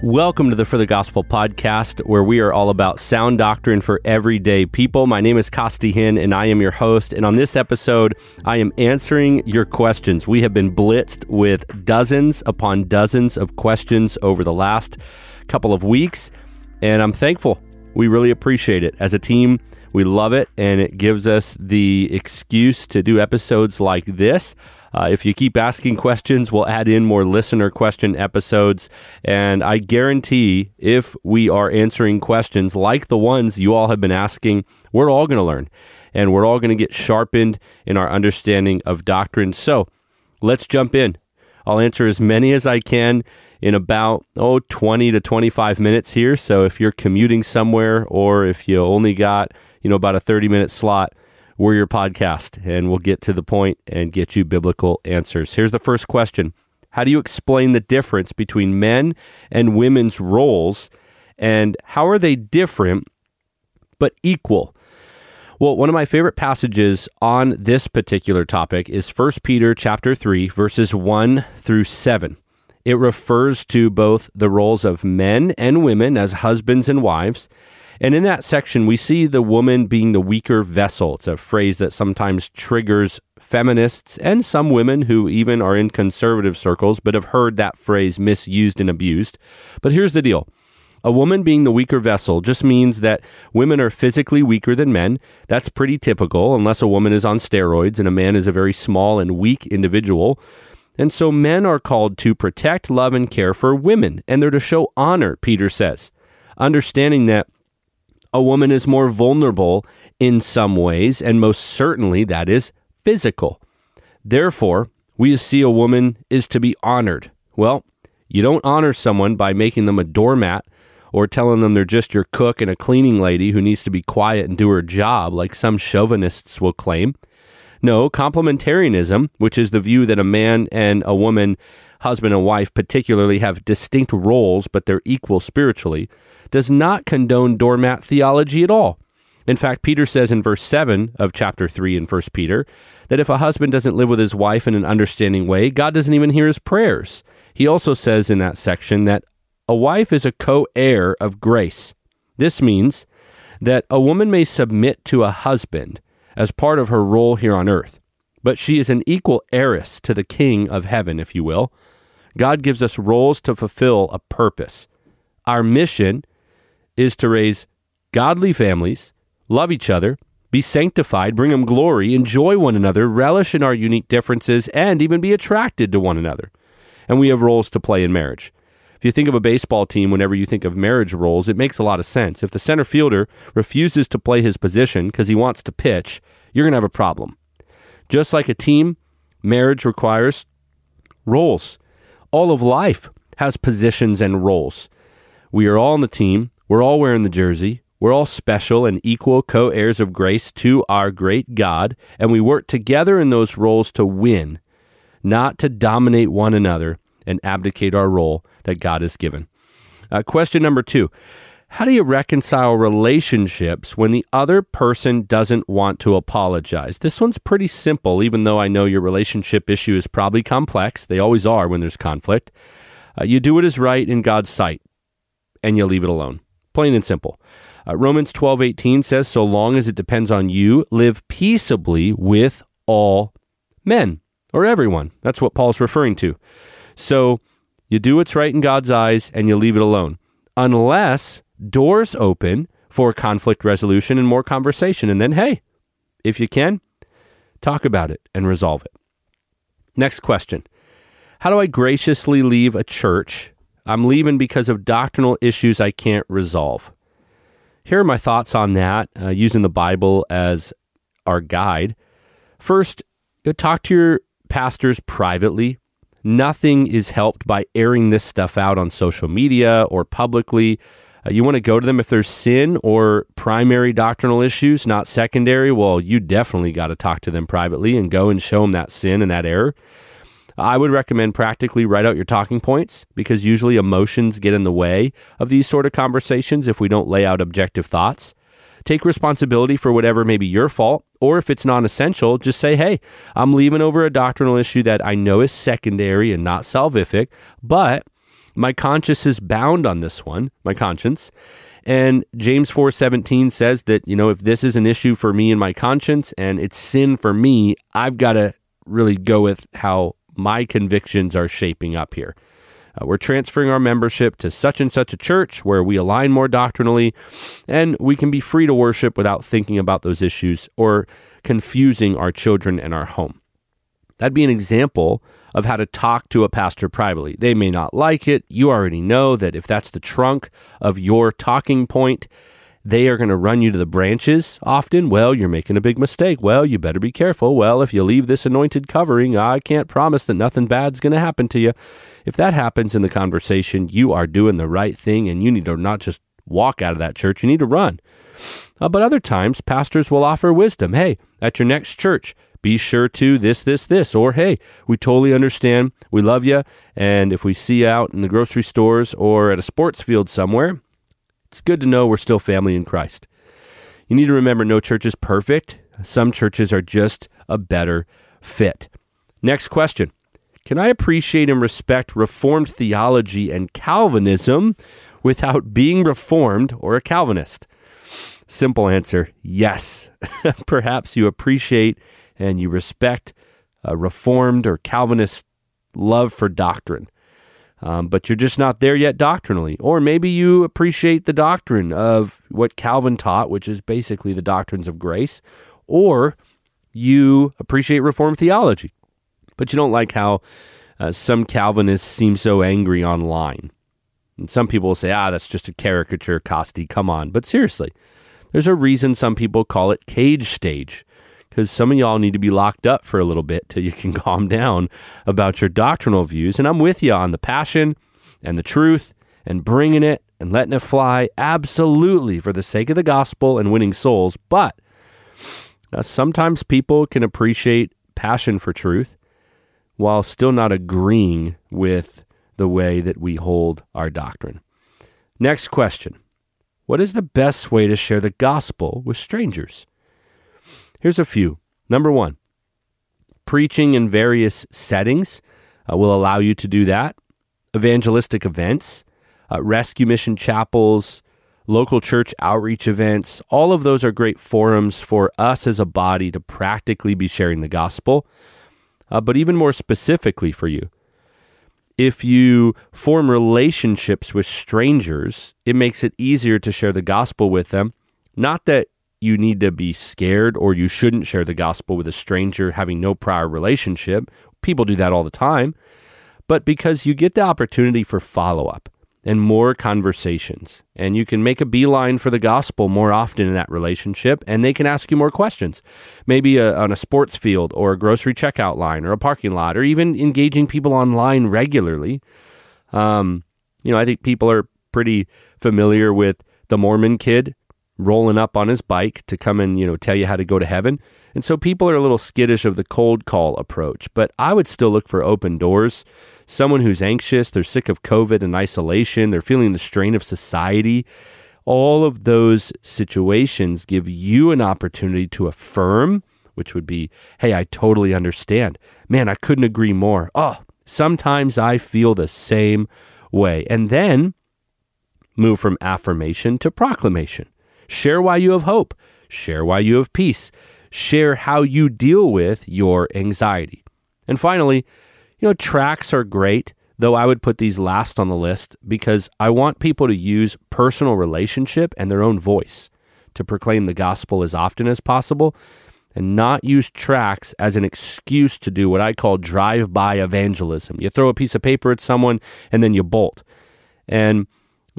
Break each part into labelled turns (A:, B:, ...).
A: Welcome to the For the Gospel podcast, where we are all about sound doctrine for everyday people. My name is Costi Hinn, and I am your host. And on this episode, I am answering your questions. We have been blitzed with dozens upon dozens of questions over the last couple of weeks, and I'm thankful. We really appreciate it. As a team, we love it, and it gives us the excuse to do episodes like this. Uh, if you keep asking questions, we'll add in more listener question episodes. And I guarantee if we are answering questions like the ones you all have been asking, we're all going to learn and we're all going to get sharpened in our understanding of doctrine. So let's jump in. I'll answer as many as I can in about oh 20 to 25 minutes here so if you're commuting somewhere or if you only got you know about a 30 minute slot we're your podcast, and we'll get to the point and get you biblical answers. Here's the first question How do you explain the difference between men and women's roles, and how are they different but equal? Well, one of my favorite passages on this particular topic is 1 Peter chapter 3 verses 1 through 7. It refers to both the roles of men and women as husbands and wives, and in that section, we see the woman being the weaker vessel. It's a phrase that sometimes triggers feminists and some women who even are in conservative circles but have heard that phrase misused and abused. But here's the deal. A woman being the weaker vessel just means that women are physically weaker than men. That's pretty typical, unless a woman is on steroids and a man is a very small and weak individual. And so men are called to protect, love, and care for women, and they're to show honor, Peter says, understanding that a woman is more vulnerable in some ways, and most certainly that is physical. Therefore, we see a woman is to be honored. Well, you don't honor someone by making them a doormat or telling them they're just your cook and a cleaning lady who needs to be quiet and do her job, like some chauvinists will claim. No, complementarianism, which is the view that a man and a woman, husband and wife, particularly have distinct roles, but they're equal spiritually, does not condone doormat theology at all. In fact, Peter says in verse 7 of chapter 3 in 1 Peter that if a husband doesn't live with his wife in an understanding way, God doesn't even hear his prayers. He also says in that section that a wife is a co heir of grace. This means that a woman may submit to a husband as part of her role here on earth, but she is an equal heiress to the King of heaven, if you will. God gives us roles to fulfill a purpose. Our mission is to raise godly families, love each other, be sanctified, bring them glory, enjoy one another, relish in our unique differences, and even be attracted to one another. And we have roles to play in marriage. If you think of a baseball team, whenever you think of marriage roles, it makes a lot of sense. If the center fielder refuses to play his position because he wants to pitch, you're going to have a problem. Just like a team, marriage requires roles. All of life has positions and roles. We are all on the team. We're all wearing the jersey. We're all special and equal co heirs of grace to our great God, and we work together in those roles to win, not to dominate one another and abdicate our role that God has given. Uh, question number two How do you reconcile relationships when the other person doesn't want to apologize? This one's pretty simple, even though I know your relationship issue is probably complex. They always are when there's conflict. Uh, you do what is right in God's sight, and you leave it alone plain and simple. Uh, Romans 12, 18 says, So long as it depends on you, live peaceably with all men or everyone. That's what Paul's referring to. So you do what's right in God's eyes and you leave it alone, unless doors open for conflict resolution and more conversation. And then, hey, if you can, talk about it and resolve it. Next question How do I graciously leave a church I'm leaving because of doctrinal issues I can't resolve. Here are my thoughts on that, uh, using the Bible as our guide. First, talk to your pastors privately. Nothing is helped by airing this stuff out on social media or publicly. Uh, you want to go to them if there's sin or primary doctrinal issues, not secondary. Well, you definitely got to talk to them privately and go and show them that sin and that error. I would recommend practically write out your talking points because usually emotions get in the way of these sort of conversations if we don't lay out objective thoughts. take responsibility for whatever may be your fault, or if it's non essential, just say, hey, I'm leaving over a doctrinal issue that I know is secondary and not salvific, but my conscience is bound on this one, my conscience. And James 4:17 says that, you know, if this is an issue for me and my conscience and it's sin for me, I've got to really go with how my convictions are shaping up here. Uh, we're transferring our membership to such and such a church where we align more doctrinally, and we can be free to worship without thinking about those issues or confusing our children and our home. That'd be an example of how to talk to a pastor privately. They may not like it. You already know that if that's the trunk of your talking point, they are going to run you to the branches often. Well, you're making a big mistake. Well, you better be careful. Well, if you leave this anointed covering, I can't promise that nothing bad's going to happen to you. If that happens in the conversation, you are doing the right thing and you need to not just walk out of that church, you need to run. Uh, but other times, pastors will offer wisdom. Hey, at your next church, be sure to this, this, this. Or, hey, we totally understand. We love you. And if we see you out in the grocery stores or at a sports field somewhere, it's good to know we're still family in Christ. You need to remember no church is perfect. Some churches are just a better fit. Next question Can I appreciate and respect Reformed theology and Calvinism without being Reformed or a Calvinist? Simple answer yes. Perhaps you appreciate and you respect a Reformed or Calvinist love for doctrine um, but you're just not there yet doctrinally. Or maybe you appreciate the doctrine of what Calvin taught, which is basically the doctrines of grace, or you appreciate Reformed theology, but you don't like how uh, some Calvinists seem so angry online. And some people will say, ah, that's just a caricature, Costi, come on. But seriously, there's a reason some people call it cage stage because some of y'all need to be locked up for a little bit till you can calm down about your doctrinal views. And I'm with you on the passion and the truth and bringing it and letting it fly absolutely for the sake of the gospel and winning souls. But uh, sometimes people can appreciate passion for truth while still not agreeing with the way that we hold our doctrine. Next question What is the best way to share the gospel with strangers? Here's a few. Number one, preaching in various settings uh, will allow you to do that. Evangelistic events, uh, rescue mission chapels, local church outreach events, all of those are great forums for us as a body to practically be sharing the gospel. Uh, but even more specifically for you, if you form relationships with strangers, it makes it easier to share the gospel with them. Not that you need to be scared or you shouldn't share the gospel with a stranger having no prior relationship. People do that all the time. But because you get the opportunity for follow up and more conversations, and you can make a beeline for the gospel more often in that relationship, and they can ask you more questions. Maybe a, on a sports field or a grocery checkout line or a parking lot, or even engaging people online regularly. Um, you know, I think people are pretty familiar with the Mormon kid rolling up on his bike to come and, you know, tell you how to go to heaven. And so people are a little skittish of the cold call approach, but I would still look for open doors. Someone who's anxious, they're sick of COVID and isolation, they're feeling the strain of society. All of those situations give you an opportunity to affirm, which would be, hey, I totally understand. Man, I couldn't agree more. Oh, sometimes I feel the same way. And then move from affirmation to proclamation. Share why you have hope. Share why you have peace. Share how you deal with your anxiety. And finally, you know, tracts are great, though I would put these last on the list because I want people to use personal relationship and their own voice to proclaim the gospel as often as possible and not use tracts as an excuse to do what I call drive by evangelism. You throw a piece of paper at someone and then you bolt. And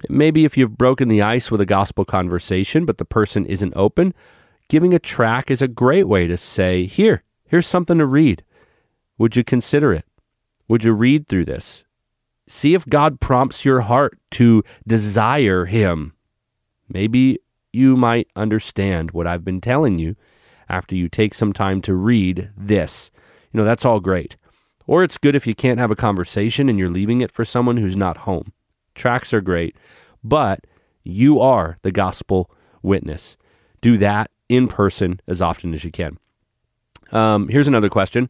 A: Maybe if you've broken the ice with a gospel conversation, but the person isn't open, giving a track is a great way to say, Here, here's something to read. Would you consider it? Would you read through this? See if God prompts your heart to desire Him. Maybe you might understand what I've been telling you after you take some time to read this. You know, that's all great. Or it's good if you can't have a conversation and you're leaving it for someone who's not home. Tracts are great, but you are the gospel witness. do that in person as often as you can. Um, here's another question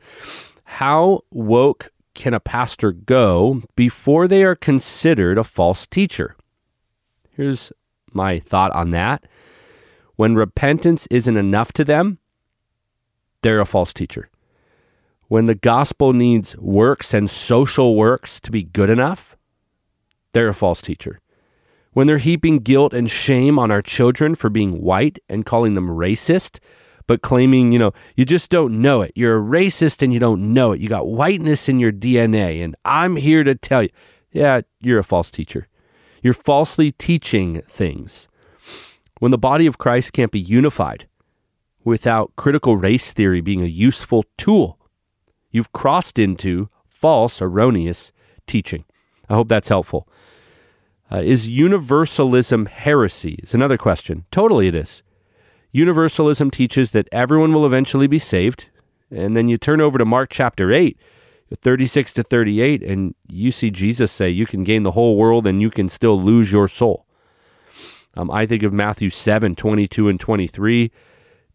A: How woke can a pastor go before they are considered a false teacher? Here's my thought on that. When repentance isn't enough to them, they're a false teacher. When the gospel needs works and social works to be good enough, they're a false teacher. When they're heaping guilt and shame on our children for being white and calling them racist, but claiming, you know, you just don't know it. You're a racist and you don't know it. You got whiteness in your DNA. And I'm here to tell you, yeah, you're a false teacher. You're falsely teaching things. When the body of Christ can't be unified without critical race theory being a useful tool, you've crossed into false, erroneous teaching. I hope that's helpful. Uh, is universalism heresy? Is another question. Totally, it is. Universalism teaches that everyone will eventually be saved. And then you turn over to Mark chapter 8, 36 to 38, and you see Jesus say, You can gain the whole world and you can still lose your soul. Um, I think of Matthew 7, 22 and 23.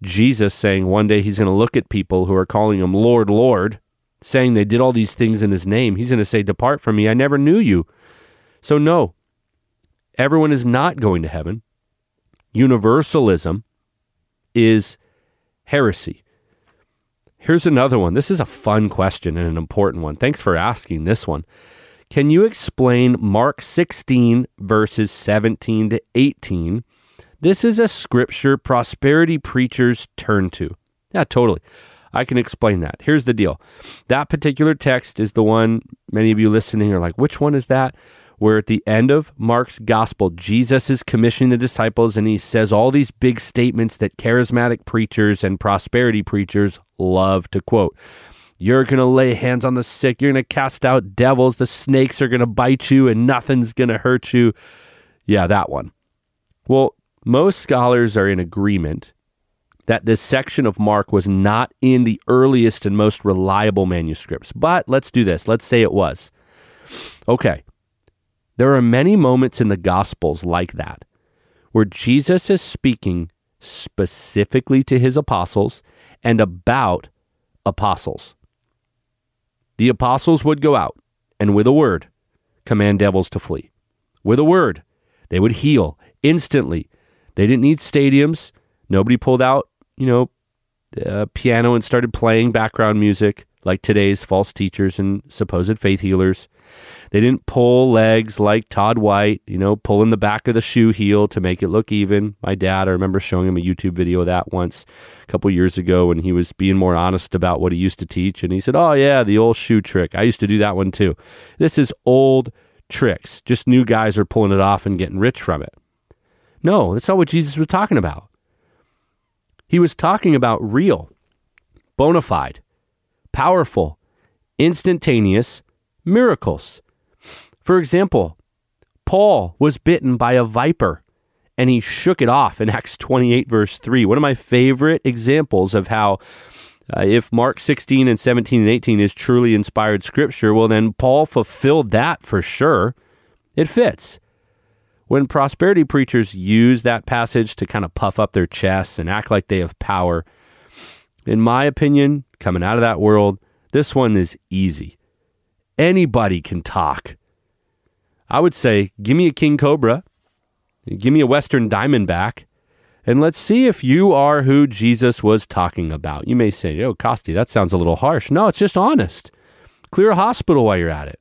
A: Jesus saying one day he's going to look at people who are calling him Lord, Lord, saying they did all these things in his name. He's going to say, Depart from me, I never knew you. So, no, everyone is not going to heaven. Universalism is heresy? Here's another one. This is a fun question and an important one. Thanks for asking this one. Can you explain Mark 16, verses 17 to 18? This is a scripture prosperity preachers turn to. Yeah, totally. I can explain that. Here's the deal that particular text is the one many of you listening are like, which one is that? Where at the end of Mark's gospel, Jesus is commissioning the disciples and he says all these big statements that charismatic preachers and prosperity preachers love to quote. You're going to lay hands on the sick. You're going to cast out devils. The snakes are going to bite you and nothing's going to hurt you. Yeah, that one. Well, most scholars are in agreement that this section of Mark was not in the earliest and most reliable manuscripts. But let's do this. Let's say it was. Okay. There are many moments in the Gospels like that, where Jesus is speaking specifically to his apostles and about apostles. The apostles would go out and with a word command devils to flee. With a word, they would heal instantly. They didn't need stadiums. Nobody pulled out, you know, a piano and started playing background music like today's false teachers and supposed faith healers. They didn't pull legs like Todd White, you know, pulling the back of the shoe heel to make it look even. My dad, I remember showing him a YouTube video of that once a couple years ago when he was being more honest about what he used to teach. And he said, Oh, yeah, the old shoe trick. I used to do that one too. This is old tricks. Just new guys are pulling it off and getting rich from it. No, that's not what Jesus was talking about. He was talking about real, bona fide, powerful, instantaneous miracles. For example, Paul was bitten by a viper and he shook it off in Acts 28, verse 3. One of my favorite examples of how, uh, if Mark 16 and 17 and 18 is truly inspired scripture, well, then Paul fulfilled that for sure. It fits. When prosperity preachers use that passage to kind of puff up their chests and act like they have power, in my opinion, coming out of that world, this one is easy. Anybody can talk. I would say, give me a king cobra, give me a western diamondback, and let's see if you are who Jesus was talking about. You may say, oh, Costi, that sounds a little harsh. No, it's just honest. Clear a hospital while you're at it.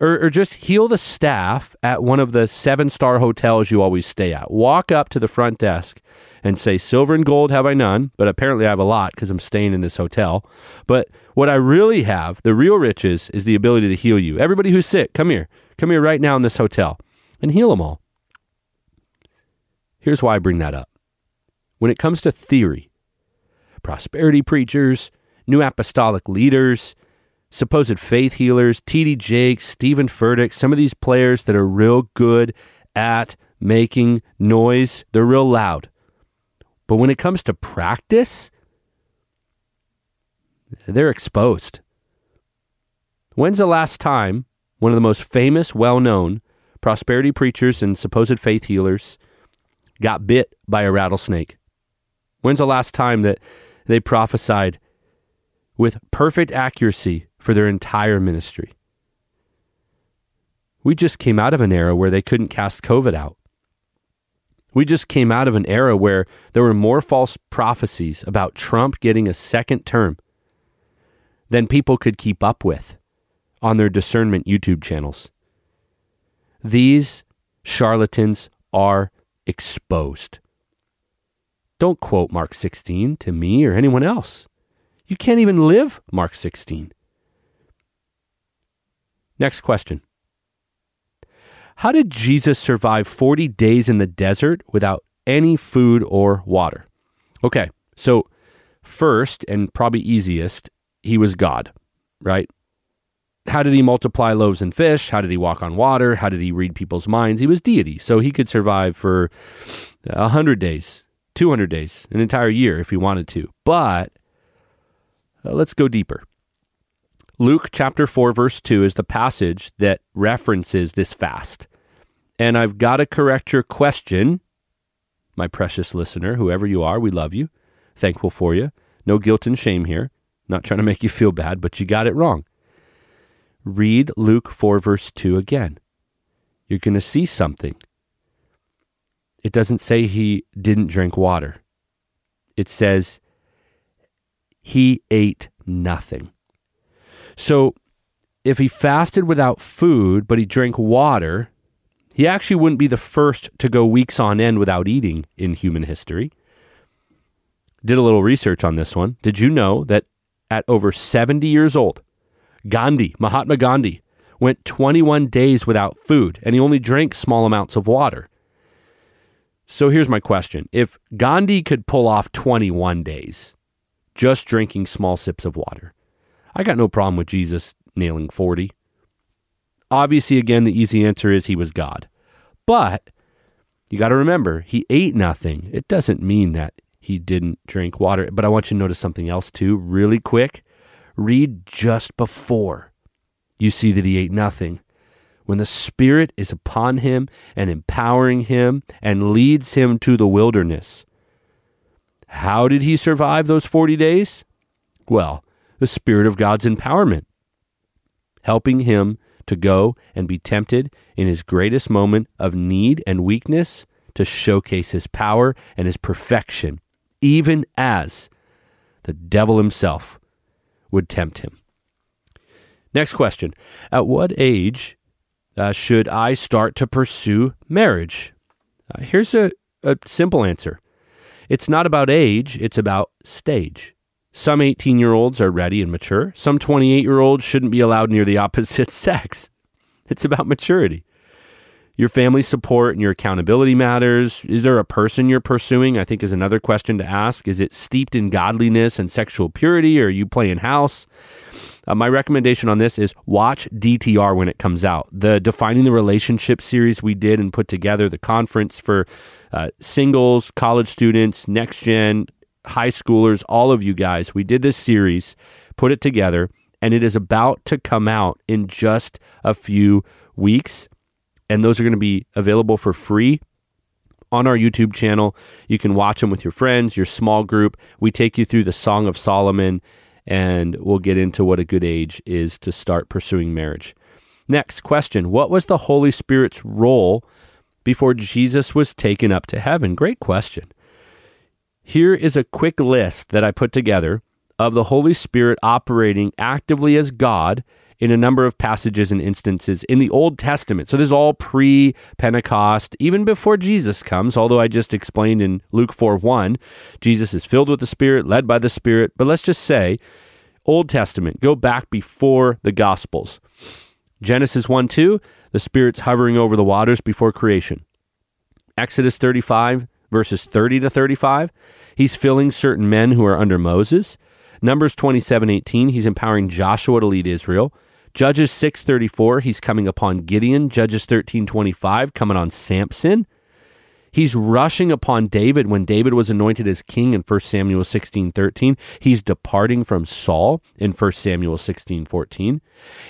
A: Or, or just heal the staff at one of the seven star hotels you always stay at. Walk up to the front desk and say, Silver and gold have I none, but apparently I have a lot because I'm staying in this hotel. But what I really have, the real riches, is the ability to heal you. Everybody who's sick, come here. Come here right now in this hotel and heal them all. Here's why I bring that up. When it comes to theory, prosperity preachers, new apostolic leaders, supposed faith healers, T.D. Jakes, Steven Furtick, some of these players that are real good at making noise, they're real loud. But when it comes to practice, they're exposed. When's the last time one of the most famous, well known prosperity preachers and supposed faith healers got bit by a rattlesnake? When's the last time that they prophesied with perfect accuracy for their entire ministry? We just came out of an era where they couldn't cast COVID out. We just came out of an era where there were more false prophecies about Trump getting a second term than people could keep up with on their discernment YouTube channels. These charlatans are exposed. Don't quote Mark 16 to me or anyone else. You can't even live Mark 16. Next question How did Jesus survive 40 days in the desert without any food or water? Okay, so first and probably easiest, he was God, right? How did he multiply loaves and fish? How did he walk on water? How did he read people's minds? He was deity, so he could survive for 100 days, 200 days, an entire year if he wanted to. But uh, let's go deeper. Luke chapter 4, verse 2 is the passage that references this fast. And I've got to correct your question, my precious listener, whoever you are, we love you, thankful for you. No guilt and shame here. Not trying to make you feel bad, but you got it wrong. Read Luke 4, verse 2 again. You're going to see something. It doesn't say he didn't drink water, it says he ate nothing. So if he fasted without food, but he drank water, he actually wouldn't be the first to go weeks on end without eating in human history. Did a little research on this one. Did you know that at over 70 years old, Gandhi, Mahatma Gandhi, went 21 days without food and he only drank small amounts of water. So here's my question If Gandhi could pull off 21 days just drinking small sips of water, I got no problem with Jesus nailing 40. Obviously, again, the easy answer is he was God. But you got to remember, he ate nothing. It doesn't mean that he didn't drink water. But I want you to notice something else too, really quick. Read just before you see that he ate nothing. When the Spirit is upon him and empowering him and leads him to the wilderness. How did he survive those 40 days? Well, the Spirit of God's empowerment, helping him to go and be tempted in his greatest moment of need and weakness to showcase his power and his perfection even as the devil himself would tempt him. Next question At what age uh, should I start to pursue marriage? Uh, here's a, a simple answer it's not about age, it's about stage. Some 18 year olds are ready and mature. Some 28 year olds shouldn't be allowed near the opposite sex. It's about maturity your family support and your accountability matters. Is there a person you're pursuing? I think is another question to ask. Is it steeped in godliness and sexual purity, or are you playing house? Uh, my recommendation on this is watch DTR when it comes out. The Defining the Relationship series we did and put together, the conference for uh, singles, college students, next gen, high schoolers, all of you guys. We did this series, put it together, and it is about to come out in just a few weeks and those are going to be available for free on our YouTube channel. You can watch them with your friends, your small group. We take you through the Song of Solomon, and we'll get into what a good age is to start pursuing marriage. Next question What was the Holy Spirit's role before Jesus was taken up to heaven? Great question. Here is a quick list that I put together of the Holy Spirit operating actively as God in a number of passages and instances in the Old Testament. So this is all pre Pentecost, even before Jesus comes, although I just explained in Luke 4 1, Jesus is filled with the Spirit, led by the Spirit. But let's just say, Old Testament, go back before the Gospels. Genesis 1 2, the Spirit's hovering over the waters before creation. Exodus 35, verses 30 to 35, he's filling certain men who are under Moses. Numbers 27 18, he's empowering Joshua to lead Israel. Judges 6:34, he's coming upon Gideon. Judges 13:25 coming on Samson. He's rushing upon David when David was anointed as king in 1 Samuel 16:13. He's departing from Saul in 1 Samuel 16:14.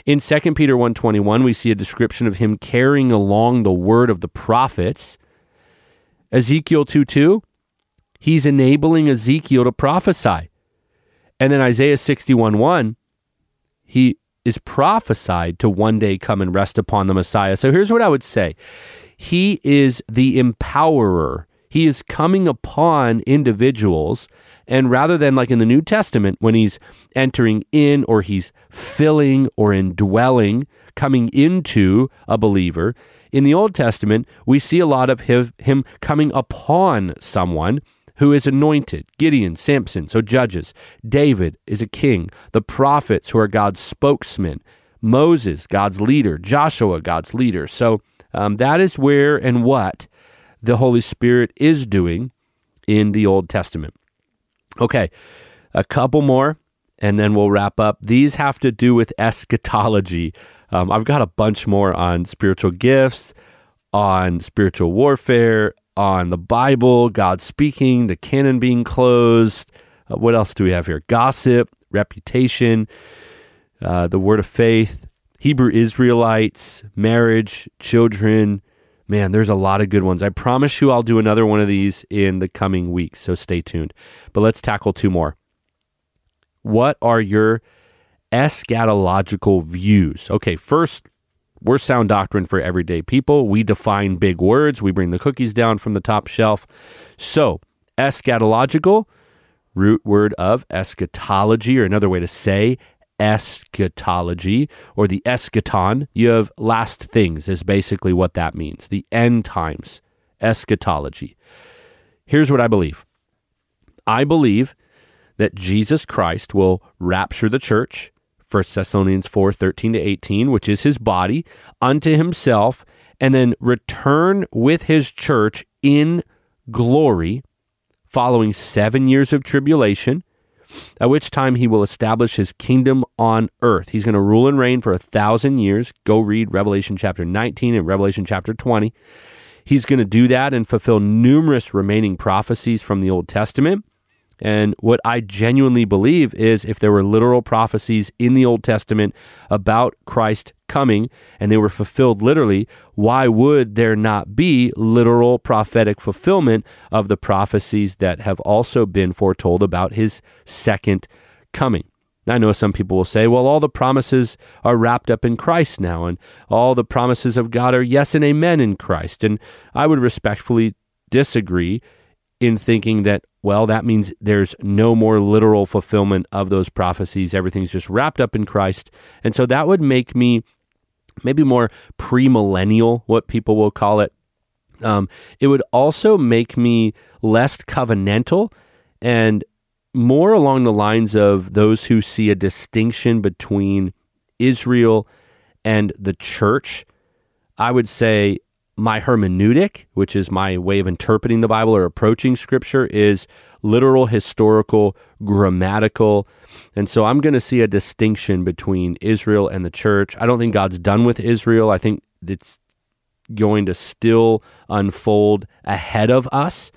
A: In 2 Peter 1:21, we see a description of him carrying along the word of the prophets. Ezekiel 2 2, He's enabling Ezekiel to prophesy. And then Isaiah 61 1, he is prophesied to one day come and rest upon the Messiah. So here's what I would say He is the empowerer. He is coming upon individuals. And rather than like in the New Testament, when he's entering in or he's filling or indwelling, coming into a believer, in the Old Testament, we see a lot of him, coming upon someone who is anointed Gideon, Samson, so judges. David is a king. The prophets, who are God's spokesmen. Moses, God's leader. Joshua, God's leader. So um, that is where and what the Holy Spirit is doing in the Old Testament. Okay, a couple more, and then we'll wrap up. These have to do with eschatology. Um, I've got a bunch more on spiritual gifts, on spiritual warfare, on the Bible, God speaking, the canon being closed. Uh, what else do we have here? Gossip, reputation, uh, the word of faith, Hebrew Israelites, marriage, children. Man, there's a lot of good ones. I promise you I'll do another one of these in the coming weeks, so stay tuned. But let's tackle two more. What are your eschatological views? Okay, first, we're sound doctrine for everyday people. We define big words. We bring the cookies down from the top shelf. So, eschatological, root word of eschatology, or another way to say eschatology, or the eschaton. You have last things, is basically what that means. The end times, eschatology. Here's what I believe I believe that Jesus Christ will rapture the church 1 Thessalonians 4 13 to 18, which is his body, unto himself, and then return with his church in glory following seven years of tribulation, at which time he will establish his kingdom on earth. He's going to rule and reign for a thousand years. Go read Revelation chapter 19 and Revelation chapter 20. He's going to do that and fulfill numerous remaining prophecies from the Old Testament. And what I genuinely believe is if there were literal prophecies in the Old Testament about Christ coming and they were fulfilled literally, why would there not be literal prophetic fulfillment of the prophecies that have also been foretold about his second coming? I know some people will say, well, all the promises are wrapped up in Christ now, and all the promises of God are yes and amen in Christ. And I would respectfully disagree in thinking that well, that means there's no more literal fulfillment of those prophecies. Everything's just wrapped up in Christ. And so that would make me maybe more premillennial, what people will call it. Um, it would also make me less covenantal and more along the lines of those who see a distinction between Israel and the church. I would say my hermeneutic, which is my way of interpreting the Bible or approaching Scripture, is literal, historical, grammatical. And so I'm going to see a distinction between Israel and the church. I don't think God's done with Israel. I think it's going to still unfold ahead of us,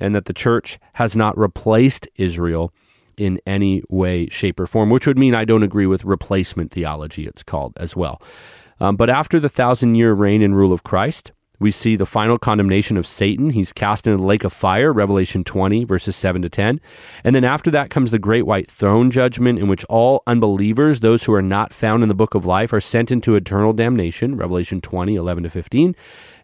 A: and that the church has not replaced Israel in any way, shape, or form, which would mean I don't agree with replacement theology, it's called as well. Um, but after the thousand year reign and rule of Christ, we see the final condemnation of Satan. He's cast into the lake of fire, Revelation 20, verses 7 to 10. And then after that comes the great white throne judgment, in which all unbelievers, those who are not found in the book of life, are sent into eternal damnation, Revelation 20, 11 to 15.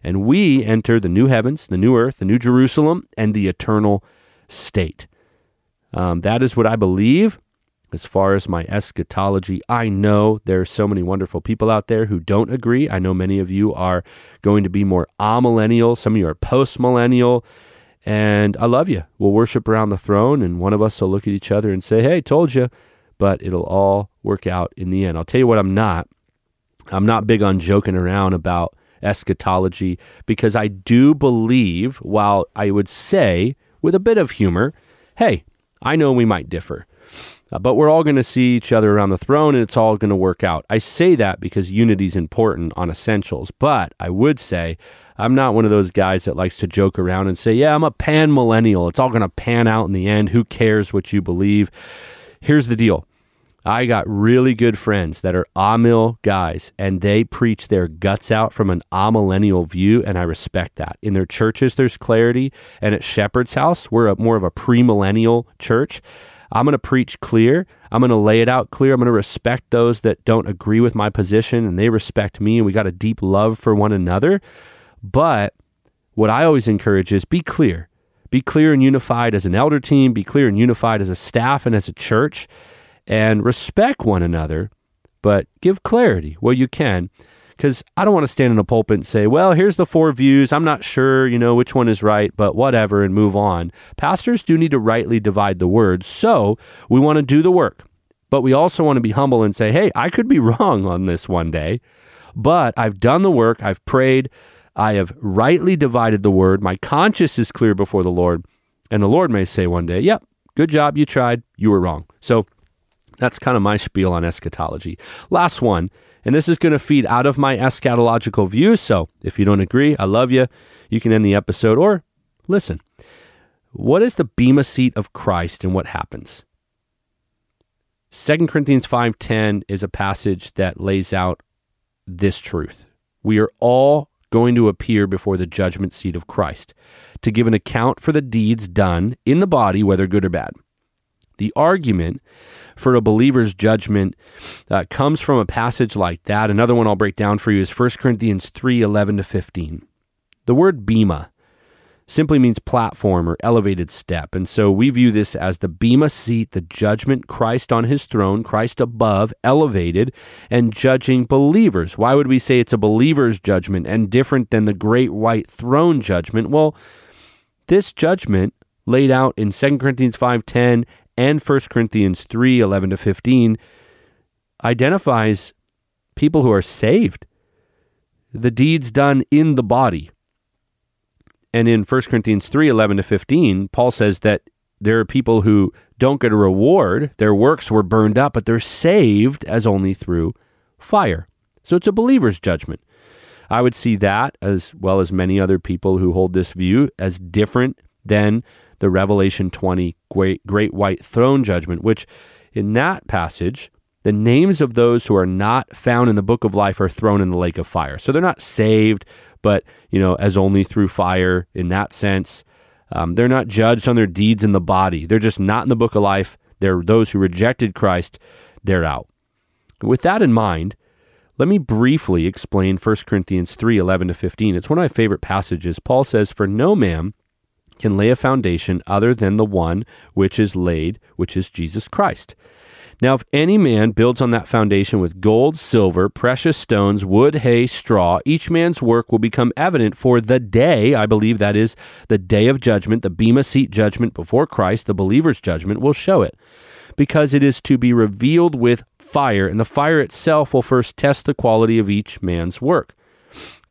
A: And we enter the new heavens, the new earth, the new Jerusalem, and the eternal state. Um, that is what I believe as far as my eschatology, I know there are so many wonderful people out there who don't agree. I know many of you are going to be more amillennial, some of you are post millennial, and I love you. We'll worship around the throne, and one of us will look at each other and say, Hey, told you, but it'll all work out in the end. I'll tell you what, I'm not. I'm not big on joking around about eschatology because I do believe, while I would say with a bit of humor, hey, I know we might differ. Uh, but we're all going to see each other around the throne and it's all going to work out. I say that because unity is important on essentials, but I would say I'm not one of those guys that likes to joke around and say, yeah, I'm a pan millennial. It's all going to pan out in the end. Who cares what you believe? Here's the deal I got really good friends that are Amill guys, and they preach their guts out from an amillennial view, and I respect that. In their churches, there's clarity, and at Shepherd's House, we're a, more of a premillennial church. I'm going to preach clear. I'm going to lay it out clear. I'm going to respect those that don't agree with my position, and they respect me, and we got a deep love for one another. But what I always encourage is be clear. Be clear and unified as an elder team, be clear and unified as a staff and as a church and respect one another, but give clarity where you can. Because I don't want to stand in a pulpit and say, well, here's the four views. I'm not sure, you know, which one is right, but whatever, and move on. Pastors do need to rightly divide the word. So we want to do the work, but we also want to be humble and say, hey, I could be wrong on this one day, but I've done the work. I've prayed. I have rightly divided the word. My conscience is clear before the Lord. And the Lord may say one day, yep, good job. You tried. You were wrong. So that's kind of my spiel on eschatology. Last one, and this is going to feed out of my eschatological view. So if you don't agree, I love you. You can end the episode or listen. What is the bema seat of Christ and what happens? 2 Corinthians 5:10 is a passage that lays out this truth. We are all going to appear before the judgment seat of Christ to give an account for the deeds done in the body whether good or bad. The argument for a believer's judgment uh, comes from a passage like that. Another one I'll break down for you is 1 Corinthians 3 11 to 15. The word bema simply means platform or elevated step. And so we view this as the bema seat, the judgment, Christ on his throne, Christ above, elevated, and judging believers. Why would we say it's a believer's judgment and different than the great white throne judgment? Well, this judgment laid out in 2 Corinthians 5:10 and 1 Corinthians 3 11 to 15 identifies people who are saved, the deeds done in the body. And in 1 Corinthians 3 11 to 15, Paul says that there are people who don't get a reward. Their works were burned up, but they're saved as only through fire. So it's a believer's judgment. I would see that, as well as many other people who hold this view, as different than the Revelation 20 great, great white throne judgment, which in that passage, the names of those who are not found in the book of life are thrown in the lake of fire. So they're not saved, but, you know, as only through fire in that sense. Um, they're not judged on their deeds in the body. They're just not in the book of life. They're those who rejected Christ, they're out. With that in mind, let me briefly explain 1 Corinthians 3 11 to 15. It's one of my favorite passages. Paul says, For no man can lay a foundation other than the one which is laid, which is Jesus Christ. Now, if any man builds on that foundation with gold, silver, precious stones, wood, hay, straw, each man's work will become evident for the day, I believe that is the day of judgment, the Bema seat judgment before Christ, the believer's judgment will show it. Because it is to be revealed with fire, and the fire itself will first test the quality of each man's work.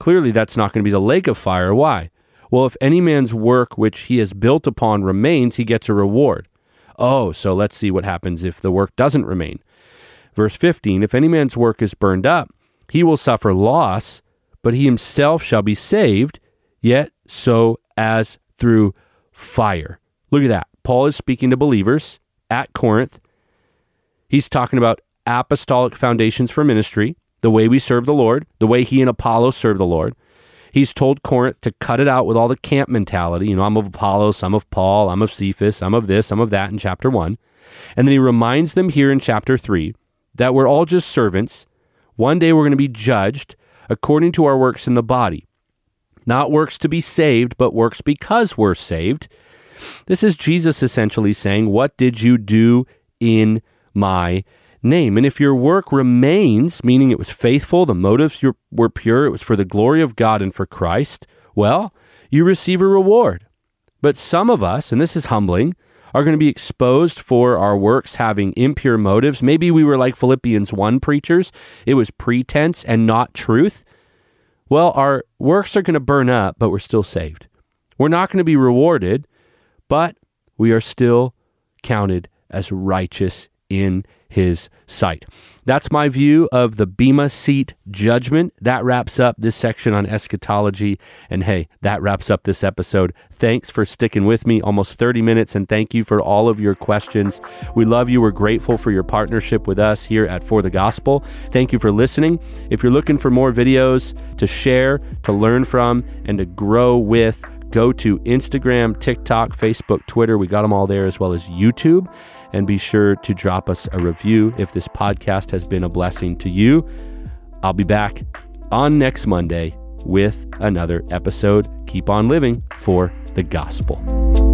A: Clearly, that's not going to be the lake of fire. Why? Well, if any man's work which he has built upon remains, he gets a reward. Oh, so let's see what happens if the work doesn't remain. Verse 15 If any man's work is burned up, he will suffer loss, but he himself shall be saved, yet so as through fire. Look at that. Paul is speaking to believers at Corinth. He's talking about apostolic foundations for ministry, the way we serve the Lord, the way he and Apollos serve the Lord. He's told Corinth to cut it out with all the camp mentality. You know, I'm of Apollos, I'm of Paul, I'm of Cephas, I'm of this, I'm of that in chapter 1. And then he reminds them here in chapter 3 that we're all just servants. One day we're going to be judged according to our works in the body. Not works to be saved, but works because we're saved. This is Jesus essentially saying, What did you do in my name. And if your work remains, meaning it was faithful, the motives were pure, it was for the glory of God and for Christ, well, you receive a reward. But some of us, and this is humbling, are going to be exposed for our works having impure motives. Maybe we were like Philippians 1 preachers, it was pretense and not truth. Well, our works are going to burn up, but we're still saved. We're not going to be rewarded, but we are still counted as righteous in his sight. That's my view of the Bema Seat judgment. That wraps up this section on eschatology. And hey, that wraps up this episode. Thanks for sticking with me almost 30 minutes. And thank you for all of your questions. We love you. We're grateful for your partnership with us here at For the Gospel. Thank you for listening. If you're looking for more videos to share, to learn from, and to grow with, go to Instagram, TikTok, Facebook, Twitter. We got them all there, as well as YouTube. And be sure to drop us a review if this podcast has been a blessing to you. I'll be back on next Monday with another episode. Keep on living for the gospel.